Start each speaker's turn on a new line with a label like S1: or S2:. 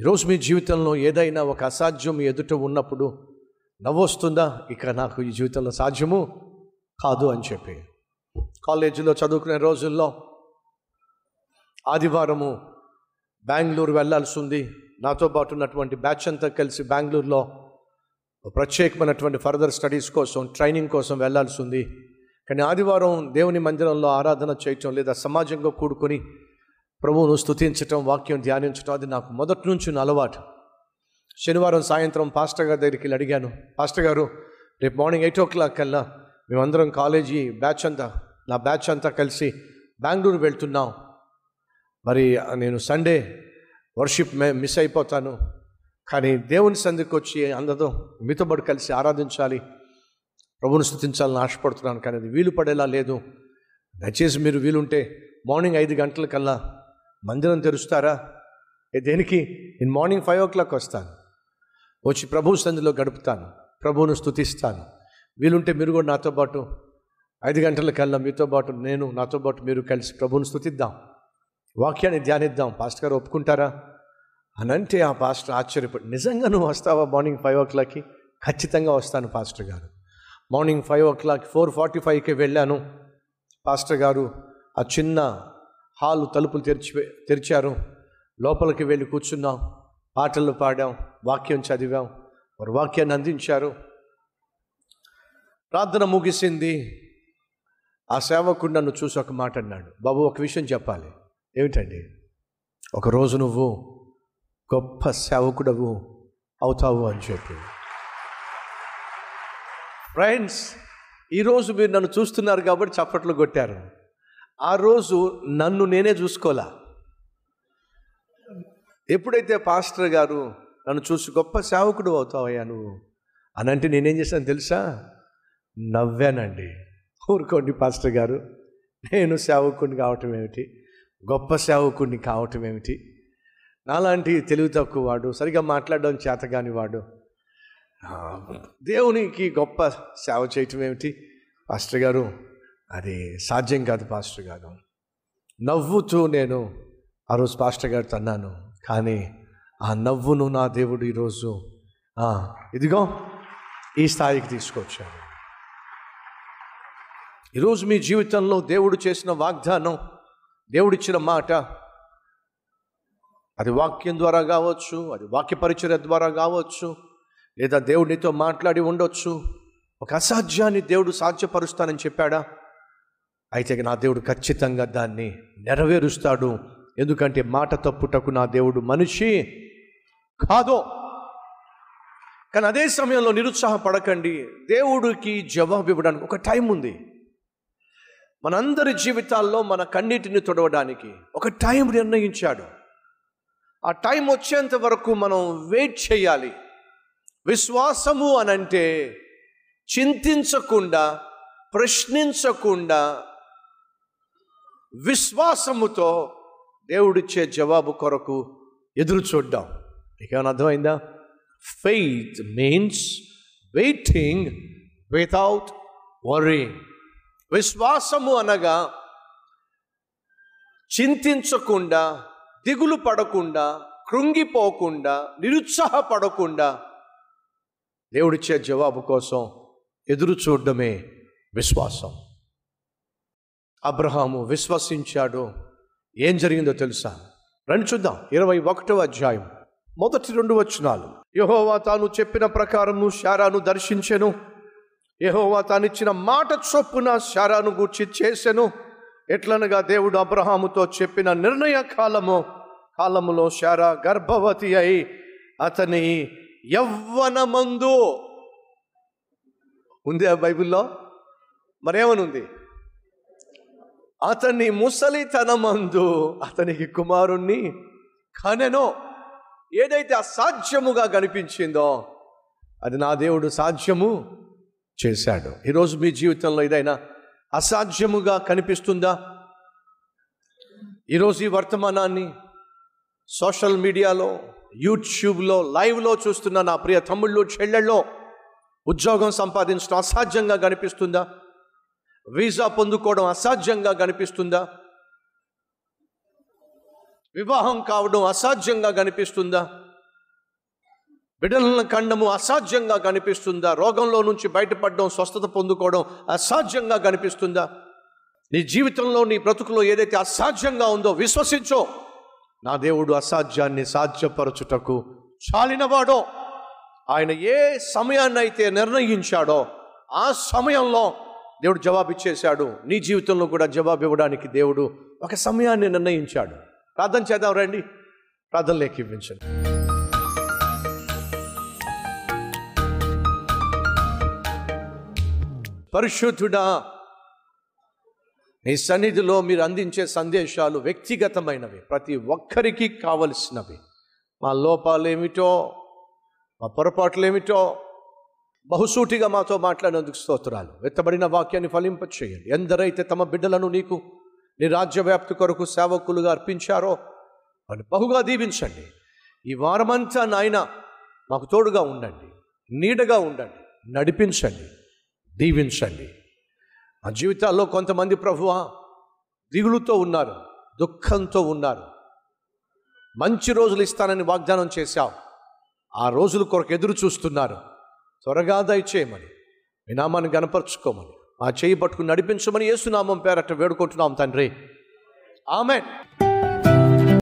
S1: ఈరోజు మీ జీవితంలో ఏదైనా ఒక అసాధ్యం ఎదుట ఉన్నప్పుడు నవ్వొస్తుందా? ఇక నాకు ఈ జీవితంలో సాధ్యము కాదు అని చెప్పి. కాలేజీలో చదువుకునే రోజుల్లో ఆదివారము బెంగళూరు వెళ్ళాల్సి ఉంది. నాతో పాటు ఉన్నటువంటి బ్యాచ్ అంతా కలిసి బెంగళూరులో ప్రత్యేకమైనటువంటి ఫర్దర్ స్టడీస్ కోసం ట్రైనింగ్ కోసం వెళ్ళాల్సి ఉంది. కానీ ఆదివారం దేవుని మందిరంలో ఆరాధన చేయటం లేదా సమాజంగా కూడుకొని ప్రభువును స్థుతించటం వాక్యం ధ్యానించటం అది నాకు మొదటి నుంచి ఉన్న అలవాటు. శనివారం సాయంత్రం పాస్టర్ గారి దగ్గరికి వెళ్ళి అడిగాను పాస్టర్ గారు రేపు మార్నింగ్ ఎయిట్ ఓ క్లాక్ కల్లా మేమందరం కాలేజీ బ్యాచ్ అంతా నా బ్యాచ్ అంతా కలిసి బెంగళూరు వెళ్తున్నాం. మరి నేను సండే వర్షిప్ మే మిస్ అయిపోతాను. కానీ దేవుని సందికి వచ్చి అందరూ మీతో పాటు కలిసి ఆరాధించాలి. ప్రభుని స్థుతించాలని ఆశపడుతున్నాను కానీ అది వీలు పడేలా లేదు. దయచేసి మీరు వీలుంటే మార్నింగ్ ఐదు గంటల కల్లా మందిరం తెరుస్తారా? దేనికి? నేను మార్నింగ్ ఫైవ్ ఓ క్లాక్ వస్తాను. వచ్చి ప్రభు సంధిలో గడుపుతాను. ప్రభువును స్థుతిస్తాను వీలుంటే మీరు కూడా నాతో పాటు ఐదు గంటల కల్లా మీతో పాటు నేను నాతో పాటు మీరు కలిసి ప్రభువును స్థుతిద్దాం వాక్యాన్ని ధ్యానిద్దాం. పాస్టర్ గారు ఒప్పుకుంటారా? అని అంటే ఆ పాస్టర్ ఆశ్చర్యపడి నిజంగా నువ్వు వస్తావా మార్నింగ్ ఫైవ్ ఓ క్లాక్కి? ఖచ్చితంగా వస్తాను పాస్టర్ గారు. Morning five o'clock four forty ఫైవ్కి వెళ్ళాను. పాస్టర్ గారు ఆ చిన్న హాలు తలుపులు తెరిచి తెరిచారు. లోపలికి వెళ్ళి కూర్చున్నాం. పాటలు పాడాం. వాక్యం చదివాం. వారు వాక్యాన్ని అందించారు. ప్రార్థన ముగిసింది. ఆ సేవకుడు నన్ను చూసి ఒక మాట అన్నాడు. బాబు ఒక విషయం చెప్పాలి. ఏమిటండి? ఒకరోజు నువ్వు గొప్ప సేవకుడవు అవుతావు అని చెప్పి. ఫ్రెండ్స్ ఈరోజు మీరు నన్ను చూస్తున్నారు కాబట్టి చప్పట్లు కొట్టారు. ఆ రోజు నన్ను నేనే చూసుకోలా ఎప్పుడైతే పాస్టర్ గారు నన్ను చూసి గొప్ప సేవకుడు అవుతావయ్యా నువ్వు అని అంటే నేనేం చేశాను తెలుసా? నవ్వానండి. ఊరుకోండి పాస్టర్ గారు. నేను సేవకుడిని కావటం ఏమిటి? గొప్ప సేవకుడిని కావటం ఏమిటి? నాలాంటి తెలివి తక్కువ వాడు సరిగా మాట్లాడడం చేతగాని వాడు. దేవునికి గొప్ప సేవ చేయటం ఏమిటి? పాస్టర్ గారు అది సాధ్యం కాదు పాస్టర్ గారు. నవ్వుతూ నేను ఆ రోజు పాస్టర్ గారితో అన్నాను కానీ ఆ నవ్వును నా దేవుడు ఈరోజు ఇదిగో ఈ స్థాయికి తీసుకొచ్చాను ఈరోజు మీ జీవితంలో దేవుడు చేసిన వాగ్దానం దేవుడిచ్చిన మాట అది వాక్యం ద్వారా కావచ్చు అది వాక్య పరిచర్య ద్వారా కావచ్చు లేదా దేవుడితో మాట్లాడి ఉండొచ్చు ఒక అసాధ్యాన్ని దేవుడు సాధ్యపరుస్తానని చెప్పాడా? అయితే నా దేవుడు ఖచ్చితంగా దాన్ని నెరవేరుస్తాడు. ఎందుకంటే మాట తప్పుటకు నా దేవుడు మనిషి కాదో. కానీ అదే సమయంలో నిరుత్సాహపడకండి. దేవుడికి జవాబు ఇవ్వడానికి ఒక టైం ఉంది. మనందరి జీవితాల్లో మన కన్నీటిని తొడవడానికి ఒక టైం నిర్ణయించాడు. ఆ టైం వచ్చేంత వరకు మనం వెయిట్ చేయాలి. విశ్వాసము అనంటే చింతించకుండా ప్రశ్నించకుండా విశ్వాసముతో దేవుడిచ్చే జవాబు కొరకు ఎదురు చూడ్డాం. నీకేమైనా అర్థమైందా? Faith means waiting without worrying విశ్వాసము అనగా చింతించకుండా దిగులు పడకుండా కృంగిపోకుండా నిరుత్సాహపడకుండా దేవుడిచ్చే జవాబు కోసం ఎదురు చూడడమే విశ్వాసం. అబ్రహాము విశ్వసించాడు ఏం జరిగిందో తెలుసా? రండి చూద్దాం. ఇరవై ఒకటవ అధ్యాయం. మొదటి రెండు వచనాలు. యహోవా తాను చెప్పిన ప్రకారము శారాను దర్శించెను. యహోవా తానిచ్చిన మాట చొప్పున శారాను గూర్చి చేసెను. ఎట్లనగా దేవుడు అబ్రహాముతో చెప్పిన నిర్ణయ కాలము కాలములో శారా గర్భవతి అయి అతని యవ్వనమందు. ఉంది ఆ బైబిల్లో? మరేమనుంది? అతని ముసలితనమందు అతనికి కుమారుణ్ణి కనెనో. ఏదైతే అసాధ్యముగా కనిపించిందో అది నా దేవుడు సాధ్యము చేశాడు. ఈరోజు మీ జీవితంలో ఏదైనా అసాధ్యముగా కనిపిస్తుందా? ఈరోజు ఈ వర్తమానాన్ని సోషల్ మీడియాలో యూట్యూబ్లో లైవ్లో చూస్తున్న నా ప్రియ తమ్ముళ్ళు చెల్లెళ్ళో ఉద్యోగం సంపాదించడం అసాధ్యంగా కనిపిస్తుందా? వీసా పొందుకోవడం అసాధ్యంగా కనిపిస్తుందా? వివాహం కావడం అసాధ్యంగా కనిపిస్తుందా? బిడ్డలను కండము అసాధ్యంగా కనిపిస్తుందా? రోగంలో నుంచి బయటపడడం స్వస్థత పొందుకోవడం అసాధ్యంగా కనిపిస్తుందా? నీ జీవితంలో నీ బ్రతుకులో ఏదైతే అసాధ్యంగా ఉందో విశ్వసించో. నా దేవుడు అసాధ్యాన్ని సాధ్యపరచుటకు చాలినవాడో ఆయన ఏ సమయాన్ని అయితే నిర్ణయించాడో ఆ సమయంలో దేవుడు జవాబు ఇచ్చేశాడు. నీ జీవితంలో కూడా జవాబు ఇవ్వడానికి దేవుడు ఒక సమయాన్ని నిర్ణయించాడు. ప్రార్థన చేద్దాం రండి. ప్రార్థన లేఖ ఇవ్వించండి పరిశుద్ధుడా నీ సన్నిధిలో మీరు అందించే సందేశాలు వ్యక్తిగతమైనవి. ప్రతి ఒక్కరికి కావలసినవి. మా లోపాలేమిటో మా పొరపాట్లేమిటో బహుసూటిగా మాతో మాట్లాడినందుకు స్తోత్రాలు. వెత్తబడిన వాక్యాన్ని ఫలింపచేయండి. ఎందరైతే తమ బిడ్డలను నీకు నీ రాజ్యవ్యాప్తి కొరకు సేవకులుగా అర్పించారో వాళ్ళు బహుగా దీవించండి. ఈ వారమంతా నాయన మాకు తోడుగా ఉండండి. నీడగా ఉండండి. నడిపించండి. దీవించండి. మా జీవితాల్లో కొంతమంది ప్రభువ దిగులుతో ఉన్నారు దుఃఖంతో ఉన్నారు. మంచి రోజులు ఇస్తానని వాగ్దానం చేశావు. ఆ రోజుల కొరకు ఎదురు చూస్తున్నారు త్వరగా దయచేయమని మీ నామాన్ని గనపరుచుకోమని ఆ చేయి పట్టుకుని నడిపించమని ఏసునామం పేరట వేడుకుంటున్నాం తండ్రి. ఆమె